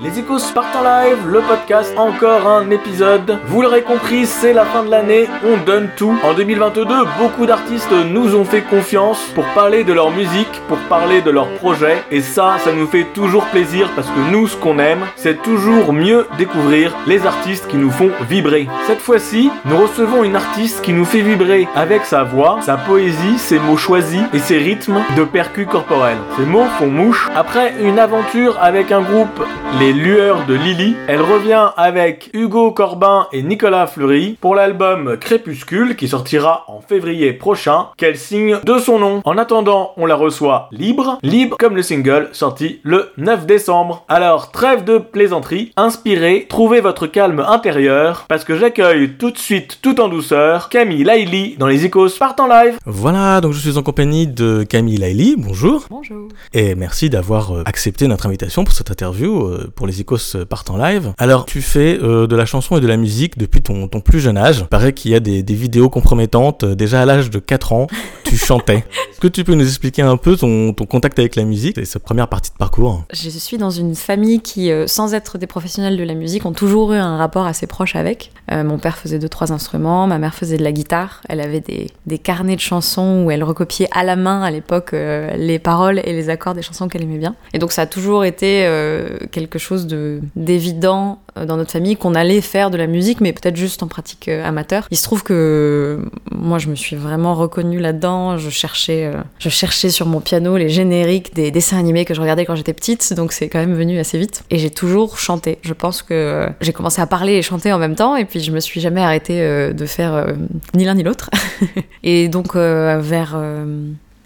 Les échos partent en live, le podcast, encore un épisode. Vous l'aurez compris, c'est la fin de l'année, on donne tout. En 2022, beaucoup d'artistes nous ont fait confiance pour parler de leur musique, pour parler de leurs projets. Et ça, ça nous fait toujours plaisir parce que nous, ce qu'on aime, c'est toujours mieux découvrir les artistes qui nous font vibrer. Cette fois-ci, nous recevons une artiste qui nous fait vibrer avec sa voix, sa poésie, ses mots choisis et ses rythmes de percus corporels. Ces mots font mouche. Après une aventure avec un groupe, les lueurs de Lily, elle revient avec Hugo Corbin et Nicolas Fleury pour l'album Crépuscule qui sortira en février prochain, qu'elle signe de son nom. En attendant, on la reçoit libre, libre comme le single sorti le 9 décembre. Alors, trêve de plaisanterie, inspirez, trouvez votre calme intérieur parce que j'accueille tout de suite, tout en douceur, Camille Laili dans les Icos partent en live. Voilà, donc je suis en compagnie de Camille Laili, bonjour. Bonjour. Et merci d'avoir euh, accepté notre invitation pour cette interview euh, pour les Icos partent en live. Alors, tu fais euh, de la chanson et de la musique depuis ton, plus jeune âge. Il qu'il y a des, des vidéos compromettantes. euh, Déjà à l'âge de 4 ans, tu chantais. Est-ce que tu peux nous expliquer un peu ton, contact avec la musique et cette première partie de parcours? Je suis dans une famille qui, euh, sans être des professionnels de la musique, ont toujours eu un rapport assez proche avec. Euh, mon père faisait deux, trois instruments, ma mère faisait de la guitare. Elle avait des, carnets de chansons où elle recopiait à la main à l'époque euh, les paroles et les accords des chansons qu'elle aimait bien. Et donc ça a toujours été quelque chose de d'évident dans notre famille qu'on allait faire de la musique, mais peut-être juste en pratique euh, amateur. Il se trouve que euh, moi, je me suis vraiment reconnue là-dedans. Je cherchais, euh, je cherchais sur mon piano les génériques des dessins animés que je regardais quand j'étais petite, donc c'est quand même venu assez vite. Et j'ai toujours chanté. Je pense que euh, j'ai commencé à parler et chanter en même temps, et puis je me suis jamais arrêtée euh, de faire euh, ni l'un ni l'autre. et donc euh, vers, euh,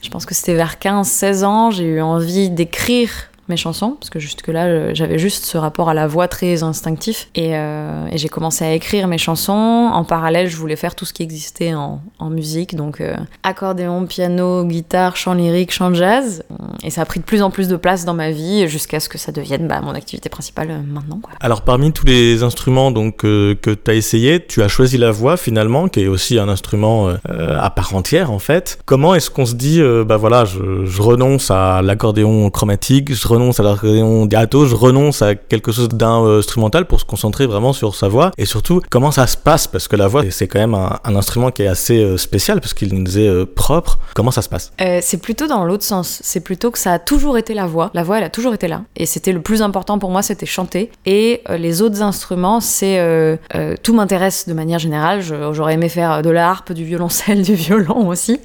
je pense que c'était vers 15-16 ans, j'ai eu envie d'écrire mes chansons, parce que jusque-là, euh, j'avais juste ce rapport à la voix très instinctif. Et, euh, et j'ai commencé à écrire mes chansons. En parallèle, je voulais faire tout ce qui existait en, musique, donc euh, accordéon, piano, guitare, chant lyrique, chant jazz. Et ça a pris de plus en plus de place dans ma vie, jusqu'à ce que ça devienne bah, mon activité principale maintenant. Quoi. Alors parmi tous les instruments donc que tu as essayé, tu as choisi la voix finalement, qui est aussi un instrument à part entière en fait. Comment est-ce qu'on se dit, bah voilà, je, je renonce à l'accordéon chromatique, je renonce à l'accordéon je renonce à quelque chose d'instrumental pour se concentrer vraiment sur sa voix Et surtout, comment ça se passe? Parce que la voix, c'est quand même un, instrument qui est assez euh, spécial parce qu'il nous est euh, propre. Comment ça se passe? Euh, c'est plutôt dans l'autre sens. C'est plutôt que ça a toujours été la voix. La voix, elle a toujours été là. Et c'était le plus important pour moi, c'était chanter. Et les autres instruments, c'est tout m'intéresse de manière générale. J'aurais aimé faire de la harpe, du violoncelle, du violon aussi.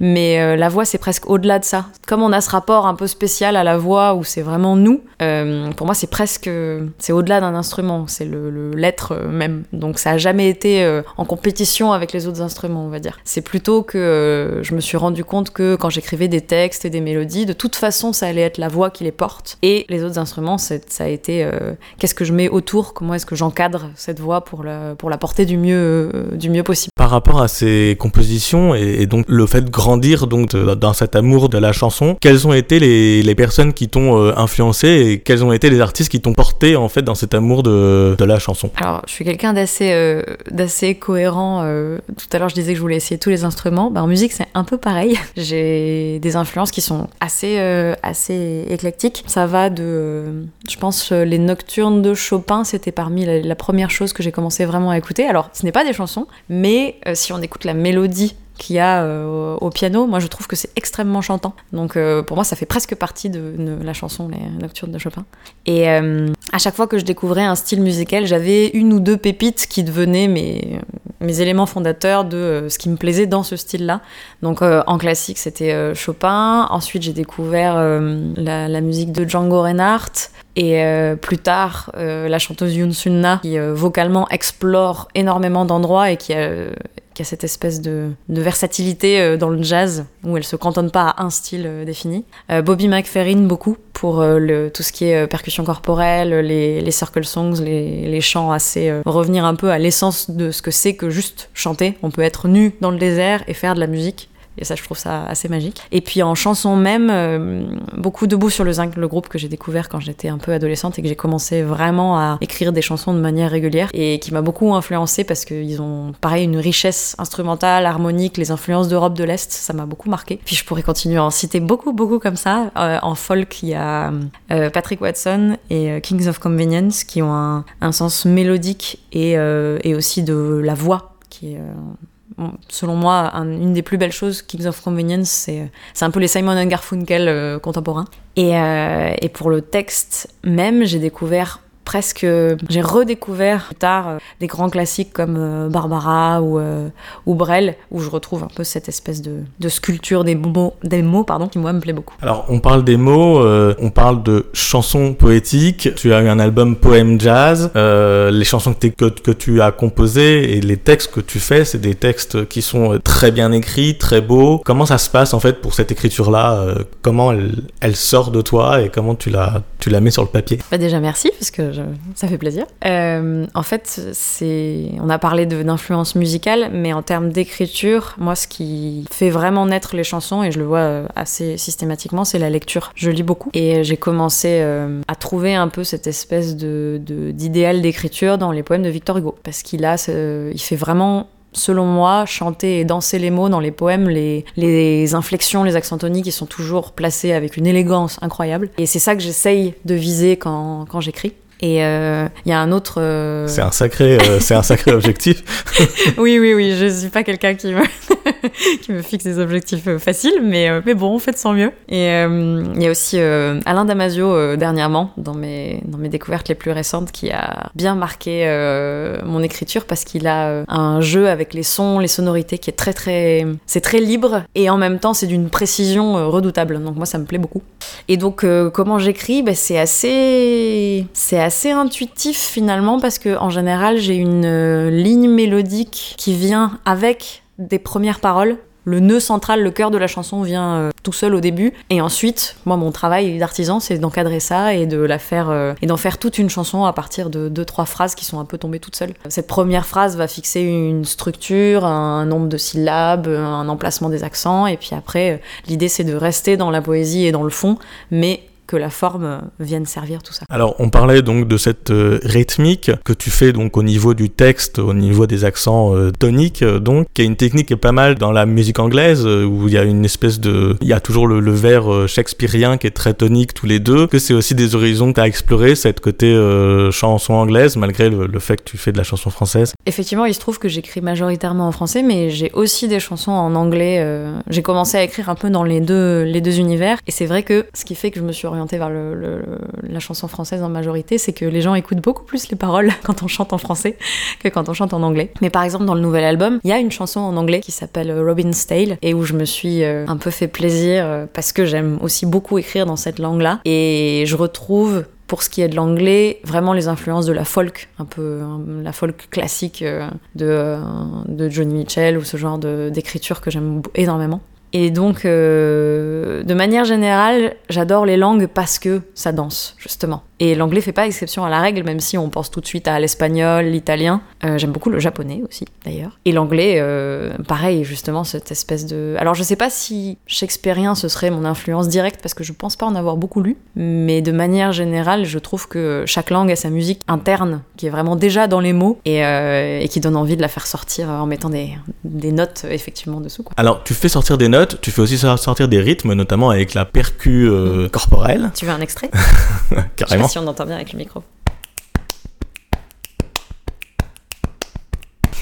Mais la voix, c'est presque au-delà de ça. Comme on a ce rapport un peu spécial à la voix où c'est vraiment nous, euh, pour moi, c'est presque. C'est au-delà d'un instrument. C'est le l'être même. Donc ça a jamais été euh, en compétition avec les autres instruments, on va dire. C'est plutôt que euh, je me suis rendu compte que quand j'écrivais des textes et des mélodies, de toute façon, ça allait être la voix qui les porte. Et les autres instruments, ça a été qu'est-ce que je mets autour, comment est-ce que j'encadre cette voix pour la, pour la porter du mieux, du mieux possible? Par rapport à ces compositions et, donc le fait de grandir donc dans cet amour de la chanson, quelles ont été les personnes qui t'ont euh, influencé et quels ont été les artistes qui t'ont porté en fait dans cet amour de, de la chanson? Alors, je suis quelqu'un d'assez euh, d'assez cohérent. euh, tout à l'heure, je disais que je voulais essayer tous les instruments. Bah, en musique, c'est un peu pareil. J'ai des influences qui sont assez assez éclectiques. Ça va de, je pense, les nocturnes de Chopin, c'était parmi la, première chose que j'ai commencé vraiment à écouter. Alors, ce n'est pas des chansons, mais si on écoute la mélodie qu'il y a euh, au piano, moi je trouve que c'est extrêmement chantant. Donc euh, pour moi ça fait presque partie de, la chanson Les Nocturnes de Chopin. Et euh, à chaque fois que je découvrais un style musical, j'avais une ou deux pépites qui devenaient mes, mes éléments fondateurs de ce qui me plaisait dans ce style-là. Donc en classique c'était Chopin, ensuite j'ai découvert la, musique de Django Reinhardt, et plus tard, la chanteuse Yoon Sun-na, qui vocalement explore énormément d'endroits et qui a, qui a cette espèce de, de versatilité euh, dans le jazz, où elle se cantonne pas à un style euh, défini. Euh, Bobby McFerrin, beaucoup, pour le, tout ce qui est percussion corporelle, les, les circle songs, les, les chants assez... revenir un peu à l'essence de ce que c'est que juste chanter. On peut être nu dans le désert et faire de la musique. Et ça, je trouve ça assez magique. Et puis en chanson même, euh, beaucoup debout sur le zinc, le groupe que j'ai découvert quand j'étais un peu adolescente et que j'ai commencé vraiment à écrire des chansons de manière régulière et qui m'a beaucoup influencé parce qu'ils ont pareil une richesse instrumentale, harmonique, les influences d'Europe de l'Est, ça m'a beaucoup marqué. Puis je pourrais continuer à en citer beaucoup, beaucoup comme ça. Euh, en folk, il y a euh, Patrick Watson et Kings of Convenience qui ont un, un sens mélodique et, et aussi de la voix qui est selon moi, une des plus belles choses, Kings of Convenience, c'est, c'est un peu les Simon Garfunkel euh, contemporains. Et, euh, et pour le texte même, j'ai découvert presque. J'ai redécouvert plus tard euh, des grands classiques comme euh, Barbara ou, euh, ou Brel, où je retrouve un peu cette espèce de, de, sculpture des mots, des mots pardon, qui moi me plaît beaucoup. Alors on parle des mots, on parle de chansons poétiques. Tu as eu un album poème jazz. les chansons que, que, que, tu as composées et les textes que tu fais, c'est des textes qui sont très bien écrits, très beaux. Comment ça se passe en fait pour cette écriture-là Comment elle, elle, sort de toi et comment tu la, tu la mets sur le papier? Bah Déjà merci parce que ça fait plaisir. Euh, en fait, c'est, on a parlé d'influence musicale, mais en termes d'écriture, moi, ce qui fait vraiment naître les chansons, et je le vois euh, assez systématiquement, c'est la lecture. Je lis beaucoup et j'ai commencé euh, à trouver un peu cette espèce d'idéal d'écriture dans les poèmes de Victor Hugo, parce qu'il a, il fait vraiment selon moi, chanter et danser les mots dans les poèmes, les, les inflexions, les accents toniques, ils sont toujours placés avec une élégance incroyable. Et c'est ça que j'essaye de viser quand, quand j'écris. Et il euh, y a un autre. Euh, c'est un sacré, euh, c'est un sacré objectif. oui, oui, oui. Je suis pas quelqu'un qui me qui me fixe des objectifs faciles, mais mais bon, on fait de son mieux. Et il y a aussi Alain Damasio dernièrement dans mes dans mes découvertes les plus récentes qui a bien marqué mon écriture parce qu'il a un jeu avec les sons, les sonorités qui est très très c'est très libre et en même temps c'est d'une précision redoutable. Donc moi ça me plaît beaucoup. Et donc comment j'écris, ben, c'est assez assez intuitif finalement parce que en général j'ai une euh, ligne mélodique qui vient avec des premières paroles. Le nœud central, le cœur de la chanson vient euh, tout seul au début, et ensuite, moi, mon travail d'artisan, c'est d'encadrer ça et de la faire euh, et d'en faire toute une chanson à partir de deux trois phrases qui sont un peu tombées toutes seules. Cette première phrase va fixer une structure, un nombre de syllabes, un emplacement des accents, et puis après, l'idée c'est de rester dans la poésie et dans le fond, mais que la forme vienne servir tout ça. Alors on parlait donc de cette euh, rythmique que tu fais donc au niveau du texte, au niveau des accents euh, toniques, euh, donc qui est une technique qui est pas mal dans la musique anglaise où il y a une espèce de, il y a toujours le, vers shakespearien qui est très tonique tous les deux. Que c'est aussi des horizons que tu as exploré cette côté chanson anglaise malgré le, fait que tu fais de la chanson française. Effectivement, il se trouve que j'écris majoritairement en français, mais j'ai aussi des chansons en anglais. j'ai commencé à écrire un peu dans les deux les deux univers et c'est vrai que ce qui fait que je me suis orientée vers la chanson française en majorité, c'est que les gens écoutent beaucoup plus les paroles quand on chante en français que quand on chante en anglais. Mais par exemple, dans le nouvel album, il y a une chanson en anglais qui s'appelle Robin's Tale et où je me suis euh, un peu fait plaisir euh, parce que j'aime aussi beaucoup écrire dans cette langue-là et je retrouve pour ce qui est de l'anglais, vraiment les influences de la folk, un peu la folk classique euh, de, de Johnny Mitchell ou ce genre d'écriture que j'aime énormément. Et donc, euh, de manière générale, j'adore les langues parce que ça danse, justement. Et l'anglais fait pas exception à la règle, même si on pense tout de suite à l'espagnol, l'italien. Euh, j'aime beaucoup le japonais aussi, d'ailleurs. Et l'anglais, euh, pareil, justement, cette espèce de. Alors, je sais pas si shakespearien ce serait mon influence directe, parce que je pense pas en avoir beaucoup lu, mais de manière générale, je trouve que chaque langue a sa musique interne, qui est vraiment déjà dans les mots, et, qui donne envie de la faire sortir en mettant des, notes, effectivement, dessous. Alors, tu fais sortir des notes, tu fais aussi sortir des rythmes, notamment avec la percu mm. corporelle. Tu veux un extrait Carrément si on entend bien avec le micro.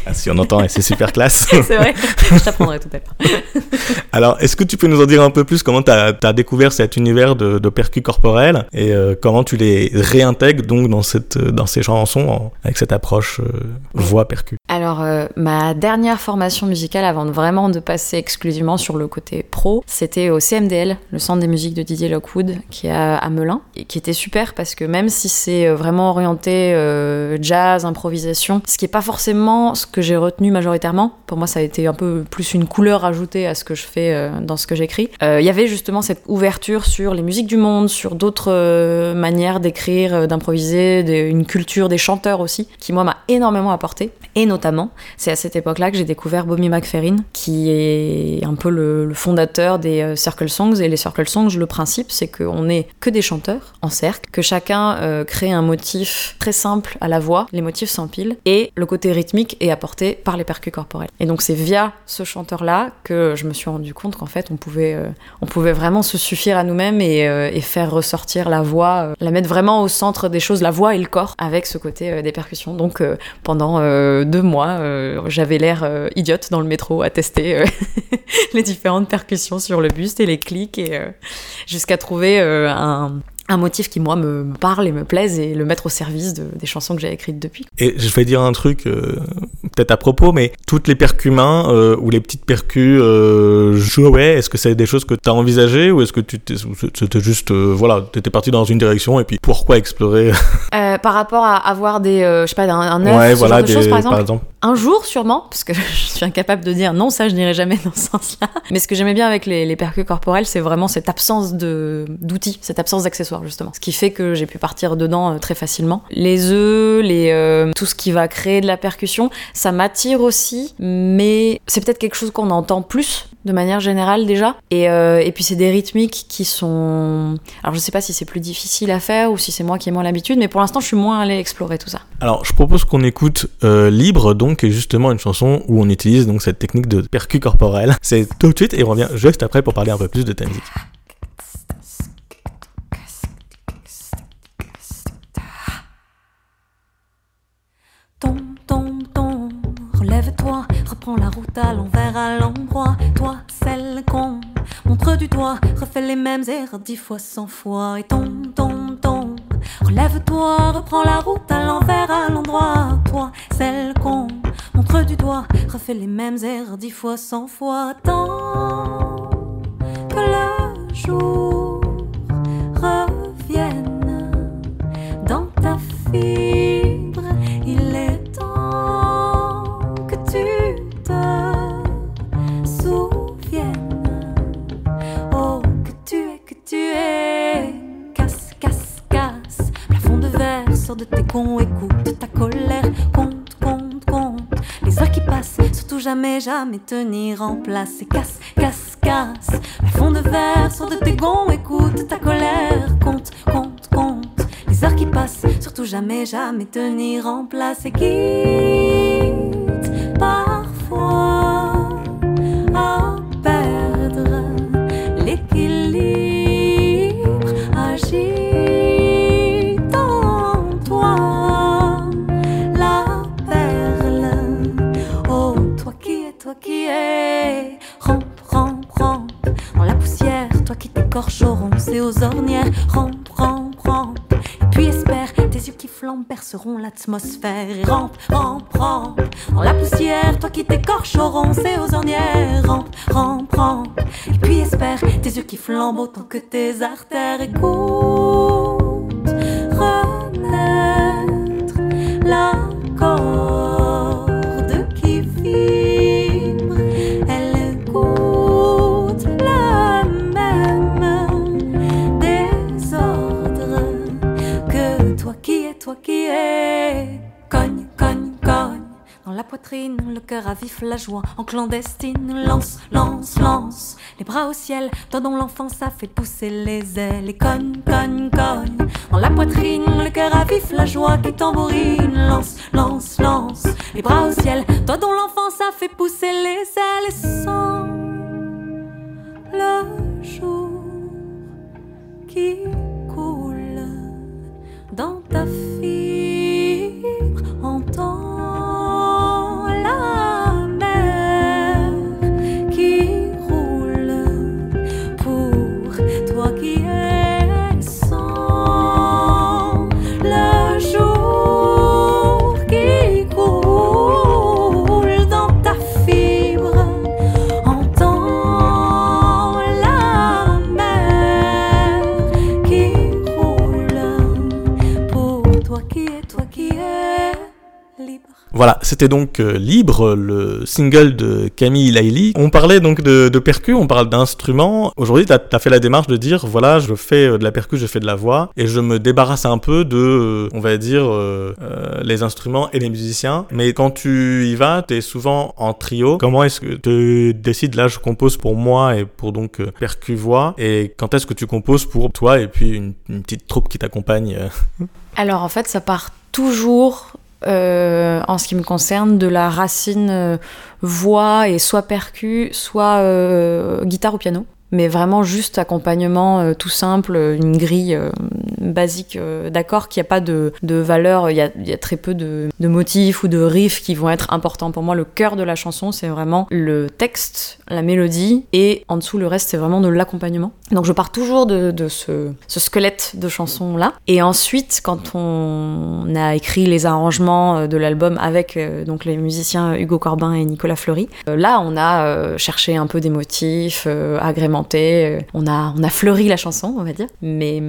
Ah, si on entend, c'est super classe. c'est vrai, je t'apprendrai tout à l'heure. Alors, est-ce que tu peux nous en dire un peu plus comment tu as, découvert cet univers de, de percus corporels et euh, comment tu les réintègres donc dans, cette, dans ces chansons avec cette approche euh, voix Alors, euh, ma dernière formation musicale avant de vraiment de passer exclusivement sur le côté pro, c'était au CMDL, le Centre des musiques de Didier Lockwood, qui est à, Melun, et qui était super parce que même si c'est vraiment orienté jazz, improvisation, ce qui est pas forcément ce que j'ai retenu majoritairement. Pour moi, ça a été un peu plus une couleur ajoutée à ce que je fais euh, dans ce que j'écris. Euh, il y avait justement cette ouverture sur les musiques du monde, sur d'autres euh, manières d'écrire, d'improviser, une culture des chanteurs aussi, qui moi m'a énormément apporté. Et notamment C'est à cette époque-là que j'ai découvert Bobby McFerrin, qui est un peu le, fondateur des euh, Circle Songs. Et les Circle Songs, le principe, c'est qu'on n'est que des chanteurs en cercle, que chacun euh, crée un motif très simple à la voix, les motifs s'empilent, et le côté rythmique est apporté par les percus corporels. Et donc c'est via ce chanteur-là que je me suis rendu compte qu'en fait on pouvait, euh, on pouvait vraiment se suffire à nous-mêmes et, et faire ressortir la voix, la mettre vraiment au centre des choses, la voix et le corps, avec ce côté des percussions. Donc pendant deux mois, euh, j'avais l'air euh, idiote dans le métro à tester euh, les différentes percussions sur le buste et les clics, et jusqu'à trouver un, un motif qui moi me me parle et me plaise et le mettre au service de- des chansons que j'ai écrites depuis. Et je vais dire un truc, euh, peut-être à propos, mais toutes les percus mains euh, ou les petites percus euh, jouets, est-ce que c'est des choses que tu as envisagées ou est-ce que tu t'es- c'était juste, euh, voilà, t'étais parti dans une direction et puis pourquoi explorer Euh, par rapport à avoir des, je sais pas, un, œuf, Ouais, voilà, de des- choses par exemple. par exemple. Un jour, sûrement, parce que je suis incapable de dire non, ça, je n'irai jamais dans ce sens-là. Mais ce que j'aimais bien avec les, les percus corporels, c'est vraiment cette absence de d'outils, cette absence d'accessoires, justement. Ce qui fait que j'ai pu partir dedans euh, très facilement. Les œufs, les, euh, tout ce qui va créer de la percussion, ça m'attire aussi, mais c'est peut-être quelque chose qu'on entend plus de manière générale déjà. Et, euh, et puis c'est des rythmiques qui sont... Alors je sais pas si c'est plus difficile à faire ou si c'est moi qui ai moins l'habitude, mais pour l'instant je suis moins allée explorer tout ça. Alors, je propose qu'on écoute Libre, donc, est justement une chanson où on utilise donc cette technique de percus corporel. C'est tout de suite et on revient juste après pour parler un peu plus de ta musique. Reprends la route à l'envers, à l'endroit. Toi, celle qu'on montre du doigt, refais les mêmes erreurs dix fois, cent fois. Et ton, ton, ton, relève-toi, reprends la route à l'envers, à l'endroit. Toi, celle qu'on montre du doigt, refais les mêmes erreurs dix fois, cent fois. Tant que le jour revienne dans ta fibre, de tes cons, écoute ta colère. Compte, compte, compte. Les heures qui passent, surtout jamais, jamais tenir en place. Et casse, casse, casse. Plafond de verre, sors de tes gonds, écoute ta colère. Compte, compte, compte. Les heures qui passent, surtout jamais, jamais tenir en place. Et quitte parfois l'atmosphère. Et rampe, rampe, rampe. Dans la poussière, toi qui t'écorches aux et aux ornières. Rampe, rampe, rampe. Et puis espère, tes yeux qui flambent autant que tes artères. Écoute, cœur à vif, la joie en clandestine. Lance, lance, lance. Les bras au ciel, toi dont l'enfance a fait pousser les ailes. Et cogne, cogne, cogne. Dans la poitrine, le cœur à vif, la joie qui tambourine. Lance, lance, lance. Les bras au ciel, toi dont l'enfance a fait pousser les ailes. Et sans le jour qui Voilà, c'était donc euh, Libre, le single de Camille Laili. On parlait donc de, de on parle d'instruments. Aujourd'hui, tu as, fait la démarche de dire, voilà, je fais euh, de la percu, je fais de la voix, et je me débarrasse un peu de, euh, on va dire, les instruments et les musiciens. Mais quand tu y vas, tu es souvent en trio. Comment est-ce que tu décides, là, je compose pour moi et pour donc euh, percu voix, et quand est-ce que tu composes pour toi et puis une, petite troupe qui t'accompagne Alors en fait, ça part toujours, euh, en ce qui me concerne, de la racine euh, voix et soit percu, soit euh, guitare ou piano. Mais vraiment juste accompagnement euh, tout simple, une grille euh, basique euh, d'accords qui a pas de, de valeur, il y a, y a très peu de, de motifs ou de riffs qui vont être importants. Pour moi, le cœur de la chanson, c'est vraiment le texte, la mélodie, et en dessous, le reste, c'est vraiment de l'accompagnement. Donc je pars toujours de, de ce, squelette de chansons-là. Et ensuite, quand on a écrit les arrangements euh, de l'album avec euh, donc les musiciens Hugo Corbin et Nicolas Fleury, euh, là, on a euh, cherché un peu des motifs, euh, euh, on, a, fleuri la chanson, on va dire. Mais,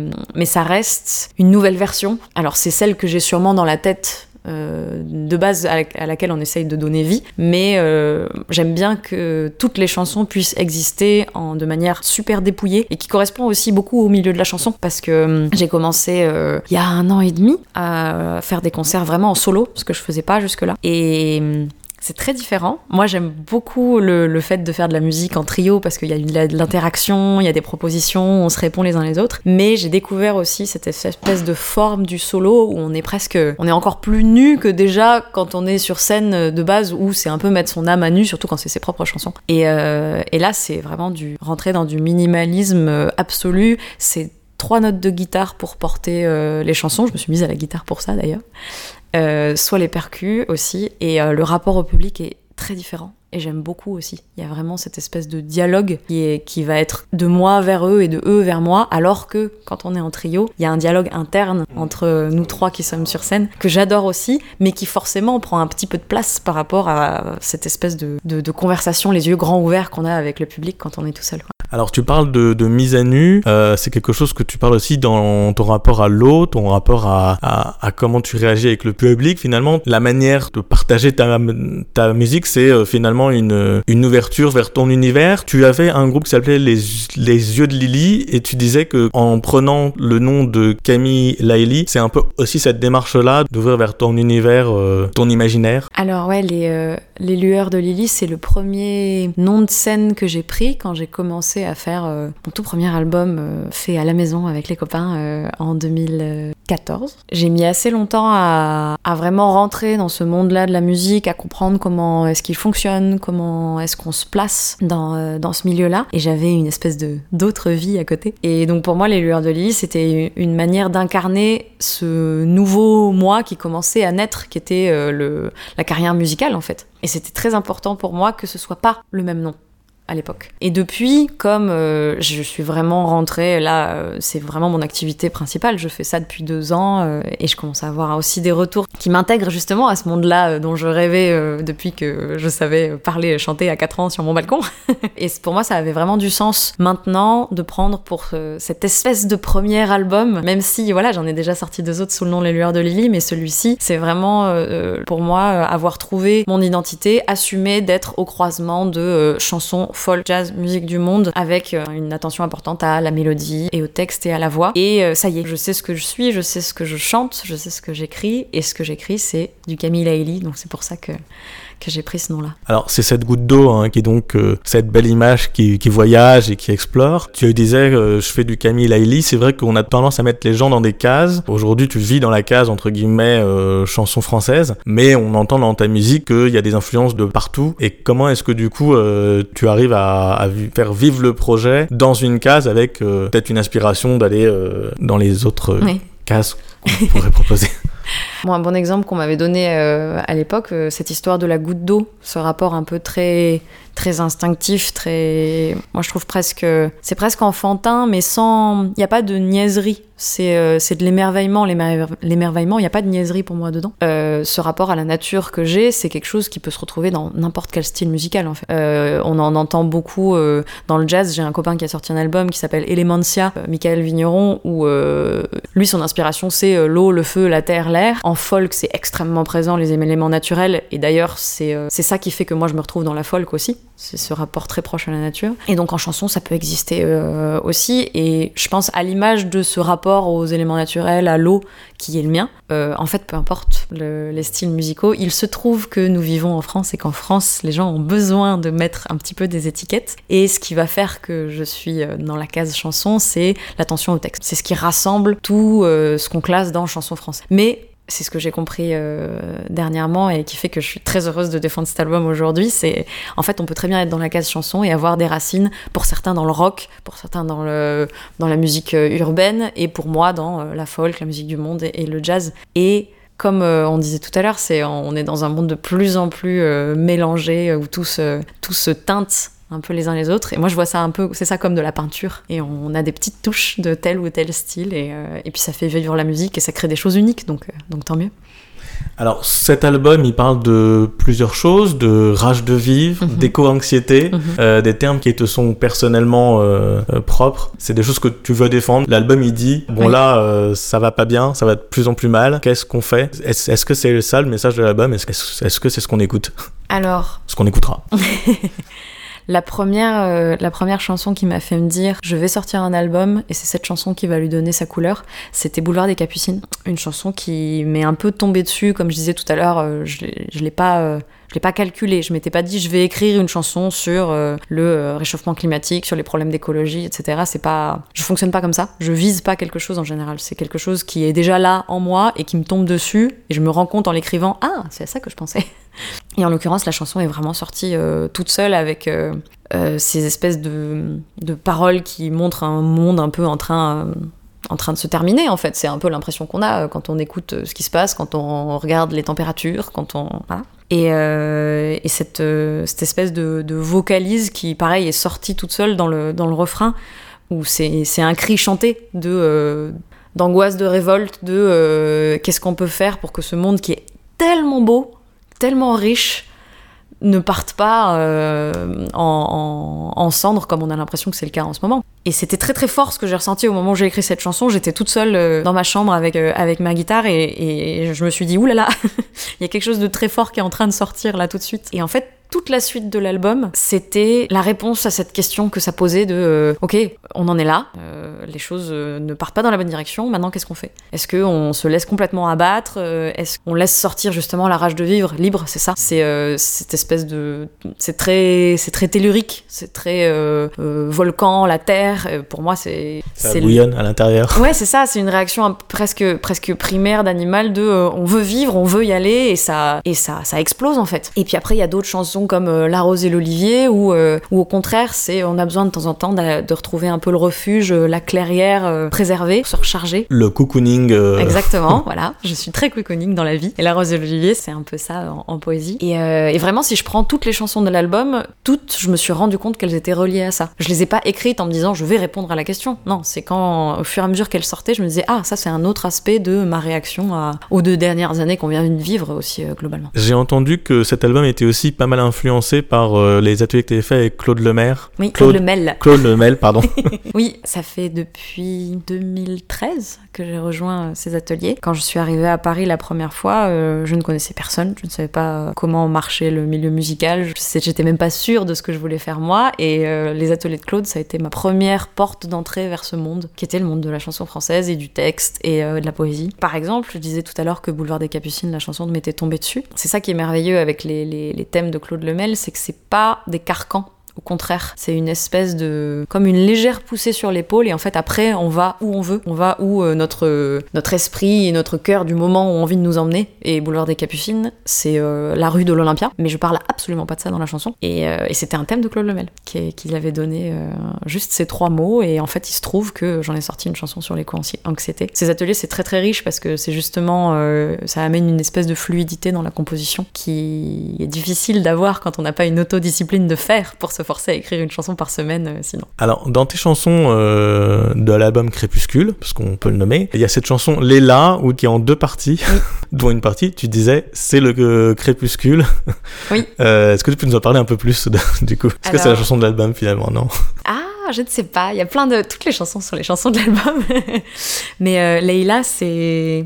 ça reste une nouvelle version. Alors c'est celle que j'ai sûrement dans la tête euh, de base à, la- à laquelle on essaye de donner vie, mais euh, j'aime bien que toutes les chansons puissent exister en, de manière super dépouillée et qui correspond aussi beaucoup au milieu de la chanson parce que j'ai commencé il y a un an et demi à faire des concerts vraiment en solo, ce que je faisais pas jusque-là. Et c'est très différent. Moi, j'aime beaucoup le, le fait de faire de la musique en trio parce qu'il y a de l'interaction, il y a des propositions, on se répond les uns les autres. Mais j'ai découvert aussi cette espèce de forme du solo où on est presque, on est encore plus nu que déjà quand on est sur scène de base où c'est un peu mettre son âme à nu, surtout quand c'est ses propres chansons. Et, euh, et là, c'est vraiment du rentrer dans du minimalisme absolu. C'est trois notes de guitare pour porter euh, les chansons. Je me suis mise à la guitare pour ça d'ailleurs. Euh, soit les percus aussi. Et euh, le rapport au public est très différent. Et j'aime beaucoup aussi. Il y a vraiment cette espèce de dialogue qui, est, qui va être de moi vers eux et de eux vers moi, alors que quand on est en trio, il y a un dialogue interne entre nous trois qui sommes sur scène, que j'adore aussi, mais qui forcément prend un petit peu de place par rapport à cette espèce de, de, conversation, les yeux grands ouverts qu'on a avec le public quand on est tout seul. Alors tu parles de, mise à nu, euh, c'est quelque chose que tu parles aussi dans ton rapport à l'eau, ton rapport à, à, à comment tu réagis avec le public. Finalement, la manière de partager ta, ta musique, c'est euh, finalement une, ouverture vers ton univers. Tu avais un groupe qui s'appelait les, les Yeux de Lily et tu disais que en prenant le nom de Camille Laili, c'est un peu aussi cette démarche-là d'ouvrir vers ton univers, euh, ton imaginaire. Alors ouais, les, euh, les Lueurs de Lily, c'est le premier nom de scène que j'ai pris quand j'ai commencé à faire euh, mon tout premier album fait à la maison avec les copains en 2014. J'ai mis assez longtemps à, à vraiment rentrer dans ce monde-là de la musique, à comprendre comment est-ce qu'il fonctionne, comment est-ce qu'on se place dans, euh, dans ce milieu-là. Et j'avais une espèce de d'autre vie à côté. Et donc pour moi, les Lueurs de Lily, c'était une manière d'incarner ce nouveau moi qui commençait à naître, qui était euh, la carrière musicale en fait. Et c'était très important pour moi que ce soit pas le même nom l'époque. Et depuis, comme euh, je suis vraiment rentrée, là, euh, c'est vraiment mon activité principale. Je fais ça depuis deux ans euh, et je commence à avoir aussi des retours qui m'intègrent justement à ce monde-là dont je rêvais depuis que je savais parler, chanter à 4 ans sur mon balcon. et pour moi, ça avait vraiment du sens maintenant de prendre pour cette espèce de premier album, même si voilà, j'en ai déjà sorti deux autres sous le nom Les Lueurs de Lily, mais celui-ci, c'est vraiment pour moi avoir trouvé mon identité, assumer d'être au croisement de chansons folk, jazz, musique du monde, avec euh, une attention importante à la mélodie et au texte et à la voix. Et euh, ça y est, je sais ce que je suis, je sais ce que je chante, je sais ce que j'écris, et ce que j'écris, c'est du Camille Laili, donc c'est pour ça que, que j'ai pris ce nom-là. Alors c'est cette goutte d'eau hein, qui est donc euh, cette belle image qui, qui voyage et qui explore. Tu disais euh, je fais du Camille Laili, c'est vrai qu'on a tendance à mettre les gens dans des cases. Aujourd'hui tu vis dans la case entre guillemets euh, chanson française, mais on entend dans ta musique qu'il y a des influences de partout. Et comment est-ce que du coup tu arrives à, faire vivre le projet dans une case avec peut-être une inspiration d'aller dans les autres Oui. cases qu'on pourrait proposer? Bon, un bon exemple qu'on m'avait donné euh, à l'époque, euh, cette histoire de la goutte d'eau, ce rapport un peu très très instinctif, très, moi je trouve presque, c'est presque enfantin, mais sans, il n'y a pas de niaiserie. C'est euh, de l'émerveillement, l'émer- l'émerveillement. Il n'y a pas de niaiserie pour moi dedans. Euh, ce rapport à la nature que j'ai, c'est quelque chose qui peut se retrouver dans n'importe quel style musical en fait. On en entend beaucoup dans le jazz. J'ai un copain qui a sorti un album qui s'appelle Elementia, Michael Vigneron, où lui son inspiration c'est l'eau, le feu, la terre, l'air. En folk, c'est extrêmement présent, les éléments naturels. Et d'ailleurs, c'est euh, ça qui fait que moi, je me retrouve dans la folk aussi. C'est ce rapport très proche à la nature. Et donc, en chanson, ça peut exister euh, aussi. Et je pense à l'image de ce rapport aux éléments naturels, à l'eau, qui est le mien. Euh, en fait, peu importe le- les styles musicaux, il se trouve que nous vivons en France et qu'en France, les gens ont besoin de mettre un petit peu des étiquettes. Et ce qui va faire que je suis euh, dans la case chanson, c'est l'attention au texte. C'est ce qui rassemble tout ce qu'on classe dans chanson française. Mais c'est ce que j'ai compris euh, dernièrement et qui fait que je suis très heureuse de défendre cet album aujourd'hui. C'est en fait, on peut très bien être dans la case chanson et avoir des racines pour certains dans le rock, pour certains dans le dans la musique euh, urbaine et pour moi dans euh, la folk, la musique du monde et, le jazz. Et comme on disait tout à l'heure, c'est on est dans un monde de plus en plus mélangé où tout se, tout se teinte un peu les uns les autres. Et moi, je vois ça un peu, c'est ça comme de la peinture. Et on a des petites touches de tel ou tel style. Et, euh, et puis ça fait vivre la musique et ça crée des choses uniques. Donc, euh, donc tant mieux. Alors cet album, il parle de plusieurs choses, de rage de vivre, Mhm. d'éco-anxiété, Mhm. euh, des termes qui te sont personnellement euh, euh, propres. C'est des choses que tu veux défendre. L'album, il dit, bon Oui. là, ça va pas bien, ça va de plus en plus mal. Qu'est-ce qu'on fait? Est-ce est-ce que c'est ça le message de l'album? Est-ce est-ce- est-ce que c'est ce qu'on écoute? Alors, Ce qu'on écoutera. la première, euh, la première chanson qui m'a fait me dire je vais sortir un album et c'est cette chanson qui va lui donner sa couleur, c'était Boulevard des Capucines. Une chanson qui m'est un peu tombée dessus, comme je disais tout à l'heure, euh, je je l'ai pas. euh, je l'ai pas calculé, je m'étais pas dit je vais écrire une chanson sur euh, le euh, réchauffement climatique, sur les problèmes d'écologie, etc. C'est pas, je fonctionne pas comme ça. Je vise pas quelque chose en général. C'est quelque chose qui est déjà là en moi et qui me tombe dessus et je me rends compte en l'écrivant ah c'est à ça que je pensais. Et en l'occurrence, la chanson est vraiment sortie euh, toute seule avec ces espèces de, de paroles qui montrent un monde un peu en train, en train de se terminer, en fait. C'est un peu l'impression qu'on a quand on écoute ce qui se passe, quand on regarde les températures, quand on... Voilà. Et, euh, et cette, euh, cette espèce de, vocalise qui, pareil, est sortie toute seule dans le, dans le refrain, où c'est un cri chanté de... euh, d'angoisse, de révolte, de qu'est-ce qu'on peut faire pour que ce monde qui est tellement beau, tellement riche, ne parte pas euh, en, en, en cendres comme on a l'impression que c'est le cas en ce moment. Et c'était très très fort ce que j'ai ressenti au moment où j'ai écrit cette chanson. J'étais toute seule euh, dans ma chambre avec, euh, avec ma guitare et, et je me suis dit, oulala, il y a quelque chose de très fort qui est en train de sortir là tout de suite. Et en fait, toute la suite de l'album, c'était la réponse à cette question que ça posait de euh, ok, on en est là, euh, les choses euh, ne partent pas dans la bonne direction, maintenant qu'est-ce qu'on fait? Est-ce qu'on se laisse complètement abattre Est-ce qu'on laisse sortir justement la rage de vivre libre C'est ça? C'est euh, cette espèce de. C'est très, c'est très tellurique, c'est très volcan, la terre. Pour moi, c'est. Ça bouillonne à l'intérieur. Ouais, c'est ça, c'est une réaction presque, presque primaire d'animal de on veut vivre, on veut y aller et ça, et ça, ça explose en fait. Et puis après, il y a d'autres chansons comme euh, La rose et l'olivier où, euh, où au contraire, c'est on a besoin de temps en temps de retrouver un peu le refuge, euh, la clairière euh, préservée, se recharger. Le cocooning. euh, Exactement, voilà. Je suis très cocooning dans la vie. Et La Rose et l'Olivier, c'est un peu ça en, en poésie. Et, euh, et vraiment, si je prends toutes les chansons de l'album, toutes, je me suis rendu compte qu'elles étaient reliées à ça. Je les ai pas écrites en me disant je vais répondre à la question. Non, c'est quand, au fur et à mesure qu'elles sortaient, je me disais ah, ça c'est un autre aspect de ma réaction à- aux deux dernières années qu'on vient de vivre aussi euh, globalement. J'ai entendu que cet album était aussi pas mal influencé par euh, les ateliers que tu avais fait avec Claude Lemaire. Oui, Claude- Claude Lemel. Claude Lemel, pardon. Oui, ça fait depuis 2013 que j'ai rejoint euh, ces ateliers. Quand je suis arrivée à Paris la première fois, euh, je ne connaissais personne, je ne savais pas comment marchait le milieu musical, j'étais même pas sûre de ce que je voulais faire moi, et euh, les ateliers de Claude, ça a été ma première porte d'entrée vers ce monde, qui était le monde de la chanson française et du texte et euh, de la poésie. Par exemple, je disais tout à l'heure que Boulevard des Capucines, la chanson m'était tombée dessus. C'est ça qui est merveilleux avec les, les- les thèmes de Claude Lemel, c'est que c'est pas des carcans au contraire, c'est une espèce de comme une légère poussée sur l'épaule et en fait après on va où on veut, on va où euh, notre euh, notre esprit et notre cœur du moment ont envie de nous emmener. Et Boulevard des Capucines, c'est euh, la rue de l'Olympia, mais je parle absolument pas de ça dans la chanson. Et, c'était un thème de Claude Lemel qui, qui avait donné juste ces trois mots et en fait il se trouve que j'en ai sorti une chanson sur l'éco-anxiété. Ces ateliers c'est très très riche parce que c'est justement ça amène une espèce de fluidité dans la composition qui est difficile d'avoir quand on n'a pas une autodiscipline de faire pour se forcer à écrire une chanson par semaine euh, sinon. Alors, dans tes chansons euh, de l'album Crépuscule, parce qu'on peut le nommer, il y a cette chanson Léla, où qui est en deux parties, dont une partie, tu disais, c'est le euh, Crépuscule. Oui. Est-ce que tu peux nous en parler un peu plus, de- du coup? Est-ce que c'est la chanson de l'album, finalement, non? Ah, je ne sais pas. Il y a plein de. Toutes les chansons sont les chansons de l'album. Mais euh, Leïla, c'est.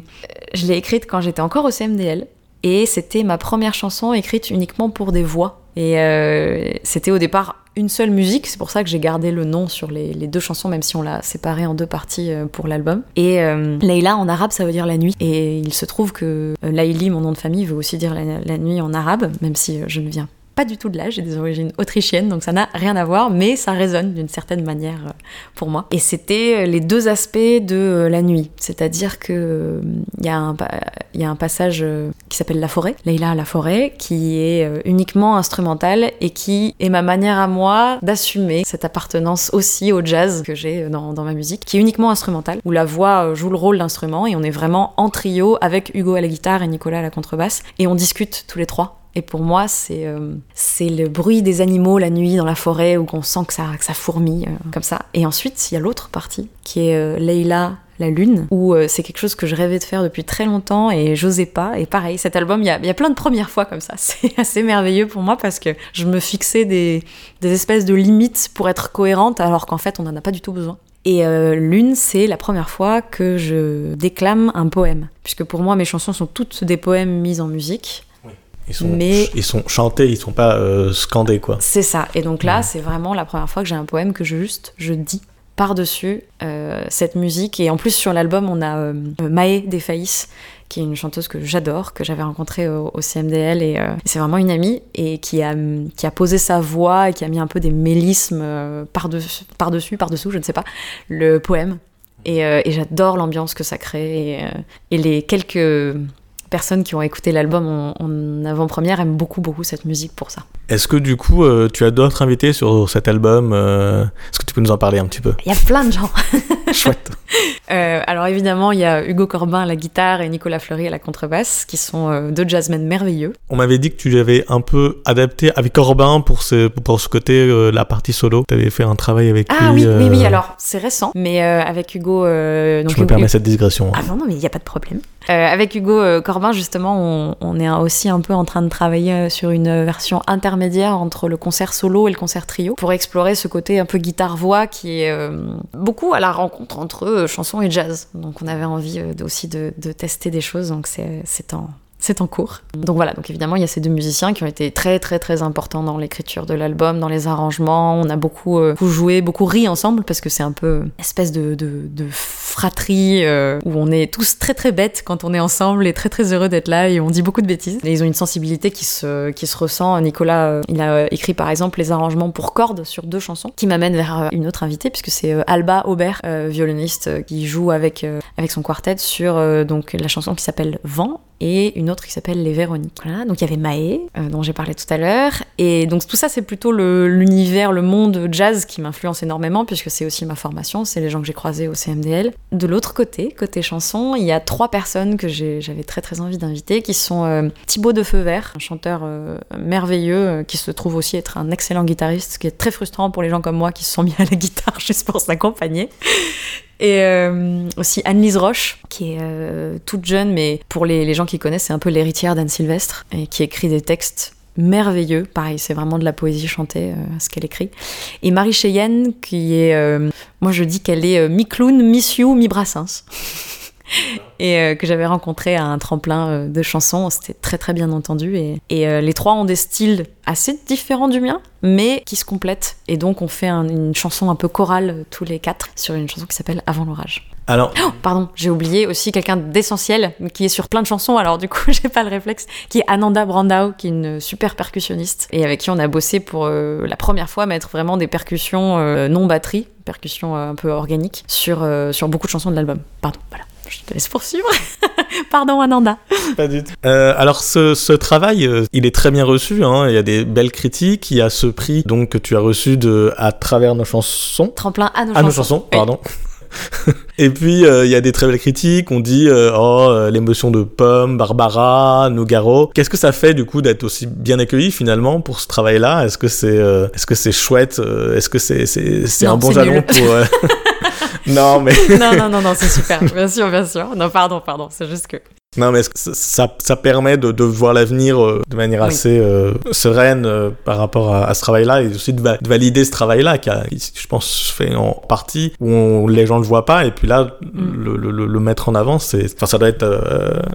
je l'ai écrite quand j'étais encore au CMDL. Et c'était ma première chanson écrite uniquement pour des voix. Et euh, c'était au départ une seule musique, c'est pour ça que j'ai gardé le nom sur les, deux chansons, même si on l'a séparé en deux parties euh, pour l'album. Et euh, en arabe, ça veut dire la nuit. Et il se trouve que euh, Laïli, mon nom de famille, veut aussi dire la, la nuit en arabe, même si je ne viens pas du tout de là, j'ai des origines autrichiennes, donc ça n'a rien à voir, mais ça résonne d'une certaine manière euh, pour moi. Et c'était euh, les deux aspects de euh, la nuit, c'est-à-dire que il y, a un passage qui s'appelle La forêt, Leila la forêt, qui est uniquement instrumental et qui est ma manière à moi d'assumer cette appartenance aussi au jazz que j'ai dans, ma musique, qui est uniquement instrumentale, où la voix joue le rôle d'instrument et on est vraiment en trio avec Hugo à la guitare et Nicolas à la contrebasse, et on discute tous les trois. Et pour moi, c'est euh, c'est le bruit des animaux la nuit dans la forêt où on sent que ça, que fourmille euh, comme ça. Et ensuite, il y a l'autre partie qui est euh, Leila la lune, où euh, c'est quelque chose que je rêvais de faire depuis très longtemps et j'osais pas. Et pareil, cet album, il y a, plein de premières fois comme ça. C'est assez merveilleux pour moi parce que je me fixais des, espèces de limites pour être cohérente alors qu'en fait, on n'en a pas du tout besoin. Et Lune, c'est la première fois que je déclame un poème. Puisque pour moi, mes chansons sont toutes des poèmes mis en musique. Ils sont, Mais- ils sont chantés, ils sont pas euh, scandés, quoi. C'est ça. Et donc là, Ouais. c'est vraiment la première fois que j'ai un poème que je juste je dis par-dessus euh, cette musique. Et en plus, sur l'album, on a euh, Maë Desfaïs, qui est une chanteuse que j'adore, que j'avais rencontrée au, au CMDL. Et euh, c'est vraiment une amie et qui a, qui a posé sa voix et qui a mis un peu des mélismes par-dessus, par-dessus, par-dessous, je ne sais pas, le poème. Et, et j'adore l'ambiance que ça crée. Et, et les quelques personnes qui ont écouté l'album en, en avant-première aiment beaucoup, beaucoup cette musique pour ça. Est-ce que du coup, euh, tu as d'autres invités sur cet album euh, Est-ce que tu peux nous en parler un petit peu? Il y a plein de gens. Chouette. Euh, alors évidemment, il y a Hugo Corbin à la guitare et Nicolas Fleury à la contrebasse, qui sont euh, deux jazzmen merveilleux. On m'avait dit que tu avais un peu adapté avec Corbin pour ce, pour ce côté, euh, la partie solo. Tu avais fait un travail avec Ah lui. oui, oui, oui, alors c'est récent, mais avec Hugo... donc Je me Hugo- permets cette digression. Ah non, non, mais il n'y a pas de problème. Avec Hugo Corbin, justement, on, on est aussi un peu en train de travailler sur une version intermédiaire entre le concert solo et le concert trio, pour explorer ce côté un peu guitare-voix qui est beaucoup à la rencontre entre euh, chanson et jazz. Donc on avait envie euh, aussi de, de tester des choses, donc c'est en... C'est en cours. Donc voilà, donc évidemment, il y a ces deux musiciens qui ont été très très très importants dans l'écriture de l'album, dans les arrangements. On a beaucoup, euh, joué, beaucoup ri ensemble parce que c'est un peu espèce de, de, fratrie euh, où on est tous très très bêtes quand on est ensemble et très très heureux d'être là et on dit beaucoup de bêtises. Et ils ont une sensibilité qui se, qui se ressent. Nicolas, euh, il a écrit par exemple les arrangements pour cordes sur deux chansons qui m'amènent vers une autre invitée puisque c'est Alba Aubert, violoniste, qui joue avec, avec son quartet sur donc, la chanson qui s'appelle Vent et une autre qui s'appelle Les Véroniques. Voilà, donc il y avait Maë, euh, dont j'ai parlé tout à l'heure, et donc tout ça c'est plutôt l'univers, le, monde jazz qui m'influence énormément, puisque c'est aussi ma formation, c'est les gens que j'ai croisés au CMDL. De l'autre côté, côté chanson, il y a trois personnes que j'avais très très envie d'inviter, qui sont euh, Thibaut de Feu Vert, un chanteur euh, merveilleux, euh, qui se trouve aussi être un excellent guitariste, ce qui est très frustrant pour les gens comme moi qui se sont mis à la guitare juste pour s'accompagner. Et euh, aussi Anne-Lise Roche, qui est euh, toute jeune, mais pour les, gens qui connaissent, c'est un peu l'héritière d'Anne Sylvestre, et qui écrit des textes merveilleux. Pareil, c'est vraiment de la poésie chantée, euh, ce qu'elle écrit. Et Marie Cheyenne, qui est... euh, moi, je dis qu'elle est euh, mi-clown, mi-sioux, mi-brassens. et euh, que j'avais rencontré à un tremplin euh, de chansons. C'était très très bien entendu. Et, et, euh, les trois ont des styles assez différents du mien, mais qui se complètent. Et donc on fait un- une chanson un peu chorale tous les quatre sur une chanson qui s'appelle Avant l'orage. Alors, Oh, pardon, j'ai oublié aussi quelqu'un d'essentiel qui est sur plein de chansons, alors du coup j'ai pas le réflexe, qui est Ananda Brandao, qui est une super percussionniste et avec qui on a bossé pour la première fois mettre vraiment des percussions non batterie, percussions un peu organiques, sur, sur beaucoup de chansons de l'album. Pardon, voilà. Je te laisse poursuivre. Pardon, Ananda. Pas du tout. Euh, alors ce, ce travail, euh, il est très bien reçu. Hein. Il y a des belles critiques. Il y a ce prix donc que tu as reçu de à travers nos chansons. Tremplin à nos À chansons. nos chansons, Oui. pardon. Et puis euh, il y a des très belles critiques. On dit euh, oh euh, l'émotion de Pomme, Barbara, Nougaro. Qu'est-ce que ça fait du coup d'être aussi bien accueilli finalement pour ce travail-là? Est-ce que c'est est-ce que c'est chouette? Est-ce que c'est c'est un bon jalon pour Non mais non, non, non, non, c'est super. Bien sûr, bien sûr. Non, pardon, pardon. C'est juste que Non, mais ça, ça, permet de, de voir l'avenir euh, de manière Oui. assez euh, sereine euh, par rapport à, à ce travail-là et aussi de, va- de valider ce travail-là qui a, je pense, se fait en partie où on- les gens le voient pas et puis là, Mm. le, le- mettre en avant, c'est, ça doit être,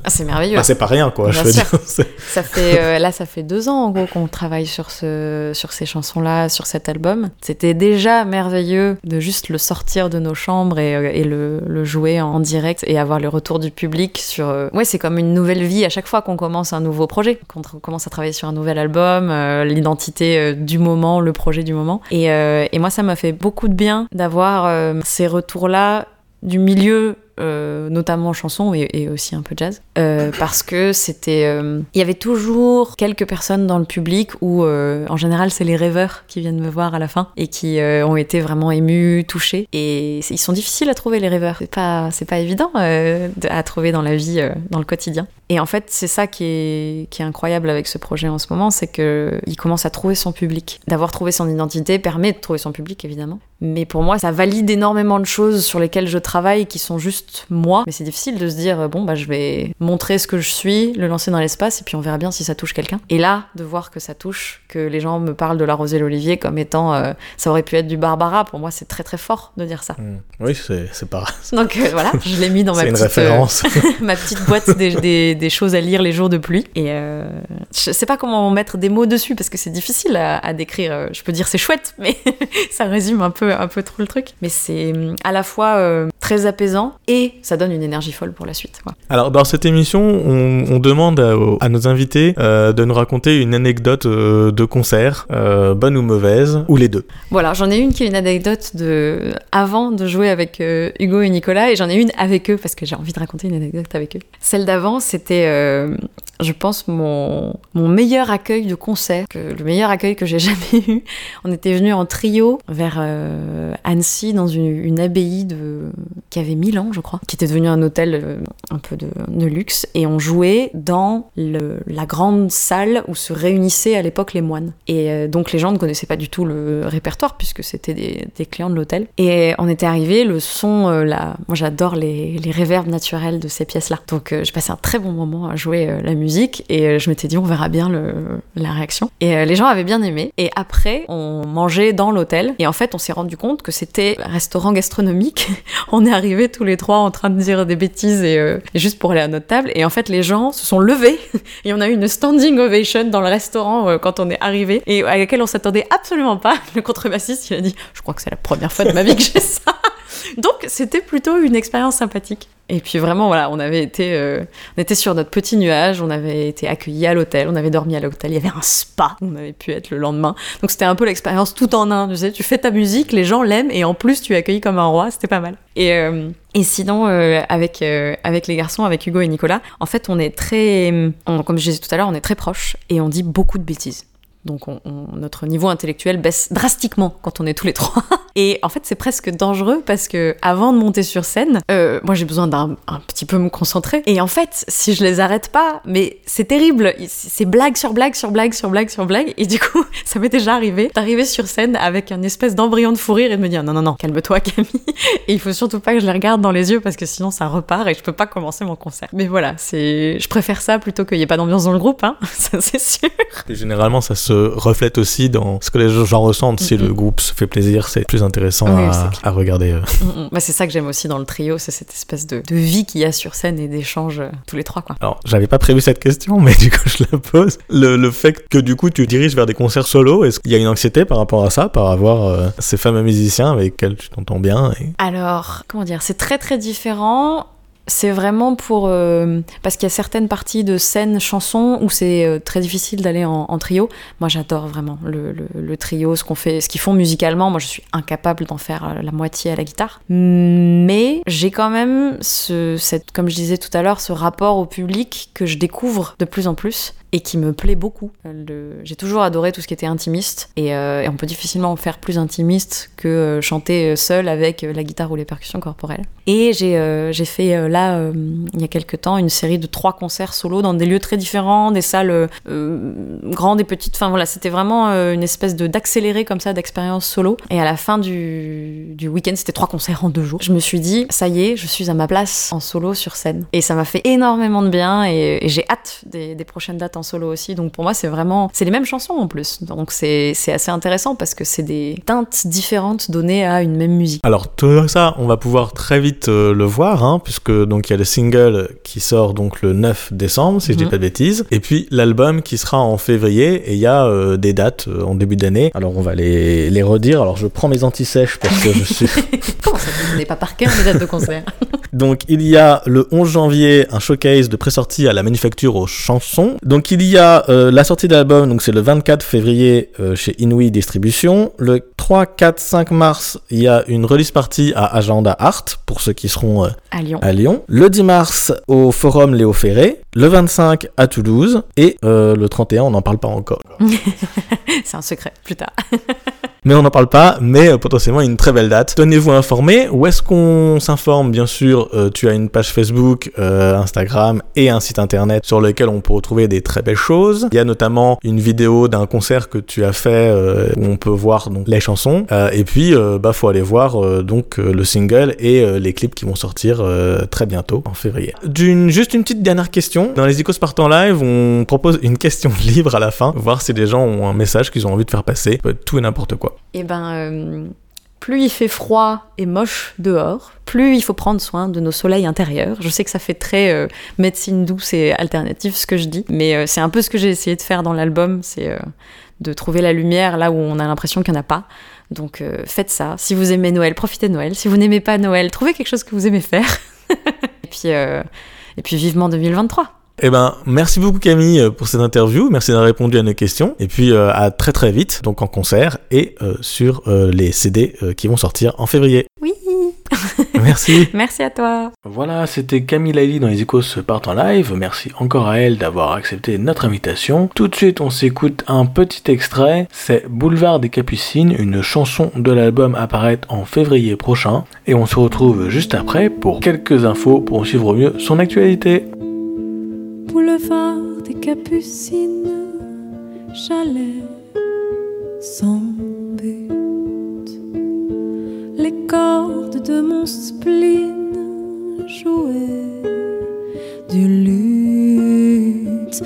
Ah, c'est merveilleux. bah, c'est pas rien, quoi. Bien je veux sûr. dire. C'est- Ça fait là, ça fait deux ans en gros qu'on travaille sur ce, sur ces chansons-là, sur cet album. C'était déjà merveilleux de juste le sortir de nos chambres et, et le, le jouer en direct et avoir le retour du public sur. Ouais, c'est comme une nouvelle vie à chaque fois qu'on commence un nouveau projet, qu'on commence à travailler sur un nouvel album, euh, l'identité euh, du moment, le projet du moment. Et, euh, et moi, ça m'a fait beaucoup de bien d'avoir ces retours-là du milieu euh, notamment chanson et, et aussi un peu jazz, euh, parce que c'était, euh, il y avait toujours quelques personnes dans le public où, en général, c'est les rêveurs qui viennent me voir à la fin et qui ont été vraiment émus, touchés. Et ils sont difficiles à trouver les rêveurs. C'est pas, pas évident de- à trouver dans la vie, dans le quotidien. Et en fait, c'est ça qui est, qui est incroyable avec ce projet en ce moment, c'est que il commence à trouver son public. D'avoir trouvé son identité permet de trouver son public, évidemment. Mais pour moi, ça valide énormément de choses sur lesquelles je travaille qui sont juste moi. Mais c'est difficile de se dire, euh, bon, bah, je vais montrer ce que je suis, le lancer dans l'espace, et puis on verra bien si ça touche quelqu'un. Et là, de voir que ça touche, que les gens me parlent de la rosée l'olivier comme étant, euh, ça aurait pu être du Barbara, pour moi, c'est très très fort de dire ça. Mm. Oui, c'est, c'est pas, Donc euh, voilà, je l'ai mis dans ma une petite, euh, référence. ma petite boîte des, des- des choses à lire les jours de pluie. Et je sais pas comment mettre des mots dessus parce que c'est difficile à, à décrire. Je peux dire c'est chouette, mais ça résume un peu, un peu trop le truc. Mais c'est à la fois très apaisant et ça donne une énergie folle pour la suite. quoi. Alors, dans cette émission, on, on demande à, à nos invités euh, de nous raconter une anecdote euh, de concert, euh, bonne ou mauvaise, ou les deux. Voilà, j'en ai une qui est une anecdote de avant de jouer avec Hugo et Nicolas, et j'en ai une avec eux parce que j'ai envie de raconter une anecdote avec eux. Celle d'avant, c'était, je pense, mon, mon meilleur accueil de concert, le meilleur accueil que j'ai jamais eu. On était venus en trio vers euh, Annecy dans une, abbaye qui avait 1000 ans, je crois, qui était devenu un hôtel euh, un peu de, luxe, et on jouait dans la grande salle où se réunissaient à l'époque les moines. Et euh, donc les gens ne connaissaient pas du tout le répertoire puisque c'était des, clients de l'hôtel. Et on était arrivé, le son, là, moi j'adore les, les réverbes naturels de ces pièces-là. Donc j'ai passé un très bon moment à jouer la musique et euh, je m'étais dit on verra bien la réaction. Et euh, les gens avaient bien aimé. Et après, on mangeait dans l'hôtel et en fait on s'est rendu compte que c'était un restaurant gastronomique. on est arrivés tous les trois en train de dire des bêtises et, euh, juste pour aller à notre table. Et en fait les gens se sont levés et on a eu une standing ovation dans le restaurant quand on est arrivé et à laquelle on s'attendait absolument pas. Le contrebassiste, il a dit Je crois que c'est la première fois de ma vie que j'ai ça. Donc c'était plutôt une expérience sympathique. Et puis vraiment, voilà, on avait été, euh, on était sur notre petit nuage, on avait été accueillis à l'hôtel, on avait dormi à l'hôtel, il y avait un spa, on avait pu être le lendemain. Donc c'était un peu l'expérience tout en un, tu sais, tu fais ta musique, les gens l'aiment et en plus tu es accueilli comme un roi, c'était pas mal. Et, euh, et sinon, euh, avec, avec les garçons, avec Hugo et Nicolas, en fait, on est très, comme je disais tout à l'heure, on est très proches et on dit beaucoup de bêtises. Donc on- on- notre niveau intellectuel baisse drastiquement quand on est tous les trois. Et en fait c'est presque dangereux parce que avant de monter sur scène, euh, moi j'ai besoin d'un un petit peu me concentrer. Et en fait si je les arrête pas, mais c'est terrible. C'est blague sur blague sur blague sur blague sur blague. Et du coup ça m'est déjà arrivé d'arriver sur scène avec un espèce d'embryon de fou rire et de me dire non non non calme-toi Camille. Et il faut surtout pas que je les regarde dans les yeux parce que sinon ça repart et je peux pas commencer mon concert. Mais voilà, c'est, je préfère ça plutôt qu'il y ait pas d'ambiance dans le groupe, hein. Ça c'est sûr. Et généralement, ça se reflète aussi dans ce que les gens ressentent. Si le groupe se fait plaisir, c'est plus intéressant Oui, à, regarder. Mm. Bah, c'est ça que j'aime aussi dans le trio, c'est cette espèce de, de vie qu'il y a sur scène et d'échange euh, tous les trois, quoi. Alors, j'avais pas prévu cette question, mais du coup, je la pose. Le, le fait que du coup, tu diriges vers des concerts solo, est-ce qu'il y a une anxiété par rapport à ça, par avoir euh, ces fameux musiciens avec lesquels tu t'entends bien et... Alors, comment dire, c'est très très différent. C'est vraiment pour... euh, parce qu'il y a certaines parties de scène chanson où c'est euh, très difficile d'aller en, trio. Moi, j'adore vraiment le, le- le trio, ce qu'on fait, ce qu'ils font musicalement. Moi, je suis incapable d'en faire euh, la moitié à la guitare. Mais j'ai quand même, ce, cette, comme je disais tout à l'heure, ce rapport au public que je découvre de plus en plus et qui me plaît beaucoup. Euh, J'ai toujours adoré tout ce qui était intimiste et, euh, on peut difficilement faire plus intimiste que euh, chanter seul avec la guitare ou les percussions corporelles. Et j'ai fait là, il y a quelques temps, une série de trois concerts solo dans des lieux très différents, des salles grandes et petites. Enfin voilà, c'était vraiment une espèce d'accéléré comme ça d'expérience solo. Et à la fin du, du week-end, c'était trois concerts en deux jours. Je me suis dit, ça y est, je suis à ma place en solo sur scène. Et ça m'a fait énormément de bien et, j'ai hâte des, des prochaines dates en solo aussi. Donc pour moi, c'est vraiment, c'est les mêmes chansons en plus. Donc c'est assez intéressant parce que c'est des teintes différentes données à une même musique. Alors tout ça, on va pouvoir très vite euh, le voir, hein, puisque donc il y a le single qui sort donc le 9 décembre, si je dis Mhm. pas de bêtises, et puis l'album qui sera en février, et il y a euh, des dates euh, en début d'année. Alors on va les, les redire. Alors je prends mes anti-sèches parce que je suis. Comment ça, vous n'avez pas par cœur les dates de concert? Donc il y a le 11 janvier un showcase de pré-sortie à la Manufacture aux chansons. Donc il y a euh, la sortie de l'album, donc c'est le 24 février euh, chez Inouï Distribution. Le 3, 4, 5 mars, il y a une release party à Agenda Art pour ceux qui seront euh, À Lyon. à Lyon. Le 10 mars au Forum Léo Ferré. Le 25 à Toulouse. Et le 31, on n'en parle pas encore. C'est un secret, plus tard. Mais on n'en parle pas, mais euh, potentiellement une très belle date. Tenez-vous informés. Où est-ce qu'on s'informe Bien sûr, euh, tu as une page Facebook, euh, Instagram et un site internet sur lequel on peut retrouver des très belles choses. Il y a notamment une vidéo d'un concert que tu as fait où on peut voir donc les chansons. Et puis, bah faut aller voir donc le single et les clips qui vont sortir très bientôt en février. D'une juste une petite dernière question. Dans les Icos Partant Live, on propose une question libre à la fin, voir si les gens ont un message qu'ils ont envie de faire passer. Tout et n'importe quoi. Et ben, euh, plus il fait froid et moche dehors, plus il faut prendre soin de nos soleils intérieurs. Je sais que ça fait très euh, médecine douce et alternative ce que je dis, mais euh, c'est un peu ce que j'ai essayé de faire dans l'album, c'est de trouver la lumière là où on a l'impression qu'il n'y en a pas. Donc faites ça. Si vous aimez Noël, profitez de Noël. Si vous n'aimez pas Noël, trouvez quelque chose que vous aimez faire. et puis, et puis vivement 2023. Eh ben, merci beaucoup Camille euh, pour cette interview, merci d'avoir répondu à nos questions, et puis euh, à très très vite, donc en concert et euh, sur euh, les CD euh, qui vont sortir en février. Oui. Merci. Merci à toi. Voilà, c'était Camille Laili dans les Ecos partent en live. Merci encore à elle d'avoir accepté notre invitation. Tout de suite, on s'écoute un petit extrait. C'est Boulevard des Capucines, une chanson de l'album apparaître en février prochain. Et on se retrouve juste après pour quelques infos pour suivre au mieux son actualité. Boulevard des Capucines, chalet sans but. Les cordes de mon spleen jouaient du luth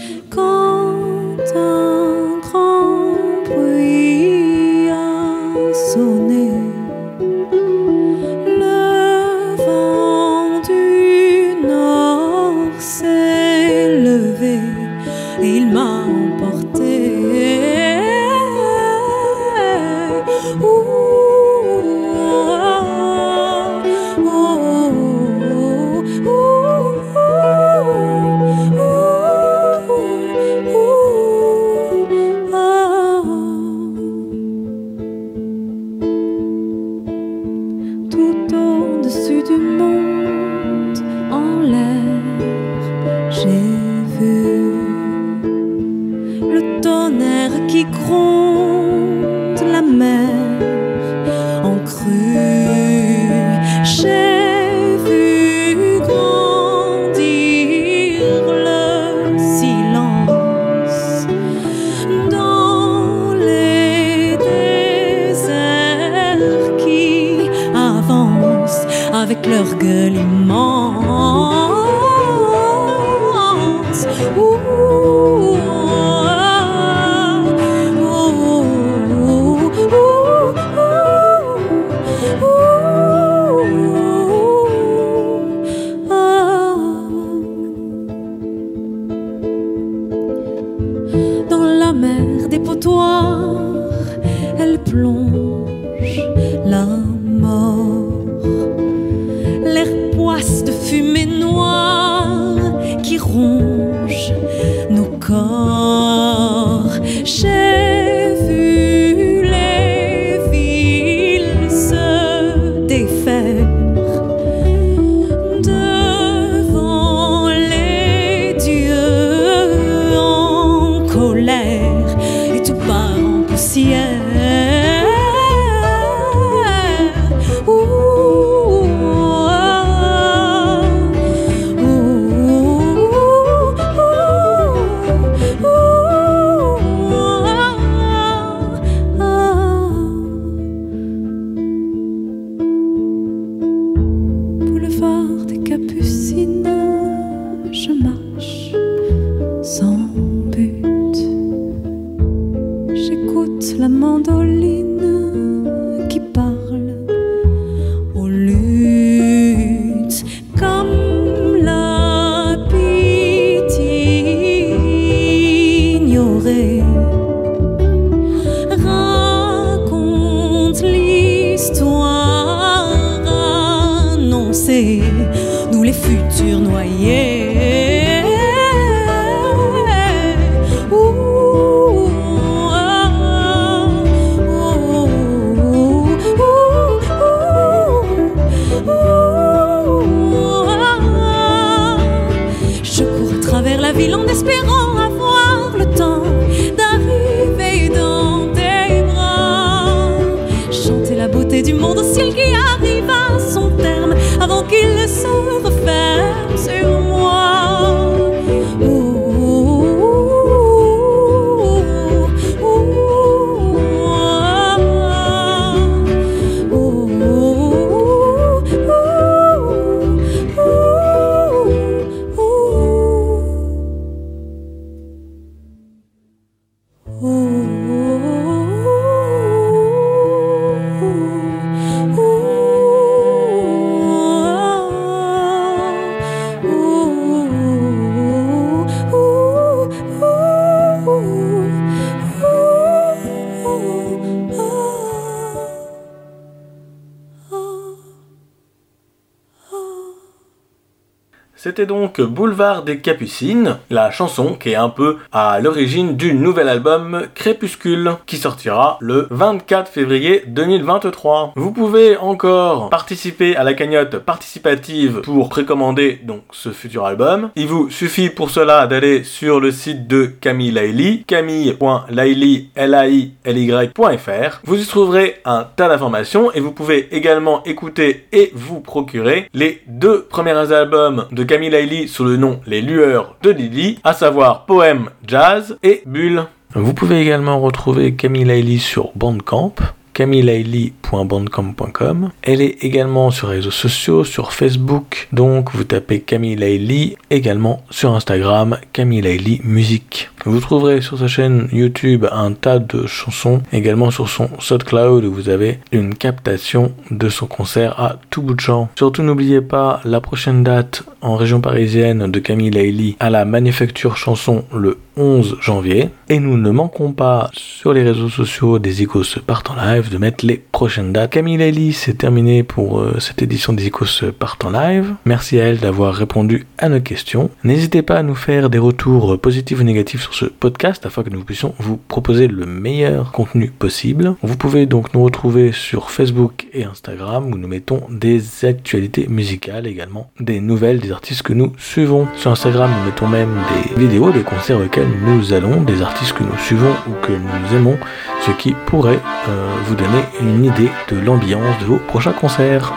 Donc Boulevard des Capucines, la chanson qui est un peu à l'origine du nouvel album Crépuscule, qui sortira le 24 février 2023. Vous pouvez encore participer à la cagnotte participative pour précommander donc ce futur album. Il vous suffit pour cela d'aller sur le site de Camille Lailly, camille.lailly, L-A-I-L-Y.fr. Vous y trouverez un tas d'informations et vous pouvez également écouter et vous procurer les deux premiers albums de Camille Lailly sous le nom Les Lueurs de Lily, à savoir Poème Jazz et Bulle. Vous pouvez également retrouver Camille Lailly sur Bandcamp camilleailly.bandcamp.com. Elle est également sur les réseaux sociaux, sur Facebook, donc vous tapez Camille Lailly, également sur Instagram, Camille Lailly Musique. Vous trouverez sur sa chaîne YouTube un tas de chansons, également sur son SoundCloud où vous avez une captation de son concert à tout bout de champ. Surtout n'oubliez pas la prochaine date en région parisienne de Camille Lailly à la Manufacture Chanson le 11 janvier. Et nous ne manquons pas sur les réseaux sociaux des Icos partent en live de mettre les prochaines dates. Camille Lailly, c'est terminé pour euh, cette édition des Icos partent en live. Merci à elle d'avoir répondu à nos questions. N'hésitez pas à nous faire des retours positifs ou négatifs sur ce podcast afin que nous puissions vous proposer le meilleur contenu possible. Vous pouvez donc nous retrouver sur Facebook et Instagram où nous mettons des actualités musicales également, des nouvelles des artistes que nous suivons. Sur Instagram, nous mettons même des vidéos des concerts auxquels nous allons, des artistes que nous suivons ou que nous aimons, ce qui pourrait euh, vous donner une idée de l'ambiance de vos prochains concerts.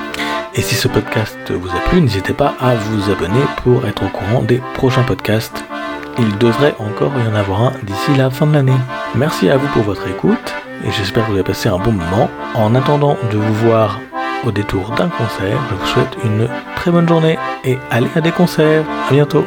Et si ce podcast vous a plu, n'hésitez pas à vous abonner pour être au courant des prochains podcasts. Il devrait encore y en avoir un d'ici la fin de l'année. Merci à vous pour votre écoute et j'espère que vous avez passé un bon moment. En attendant de vous voir au détour d'un concert, je vous souhaite une très bonne journée et allez à des concerts. À bientôt.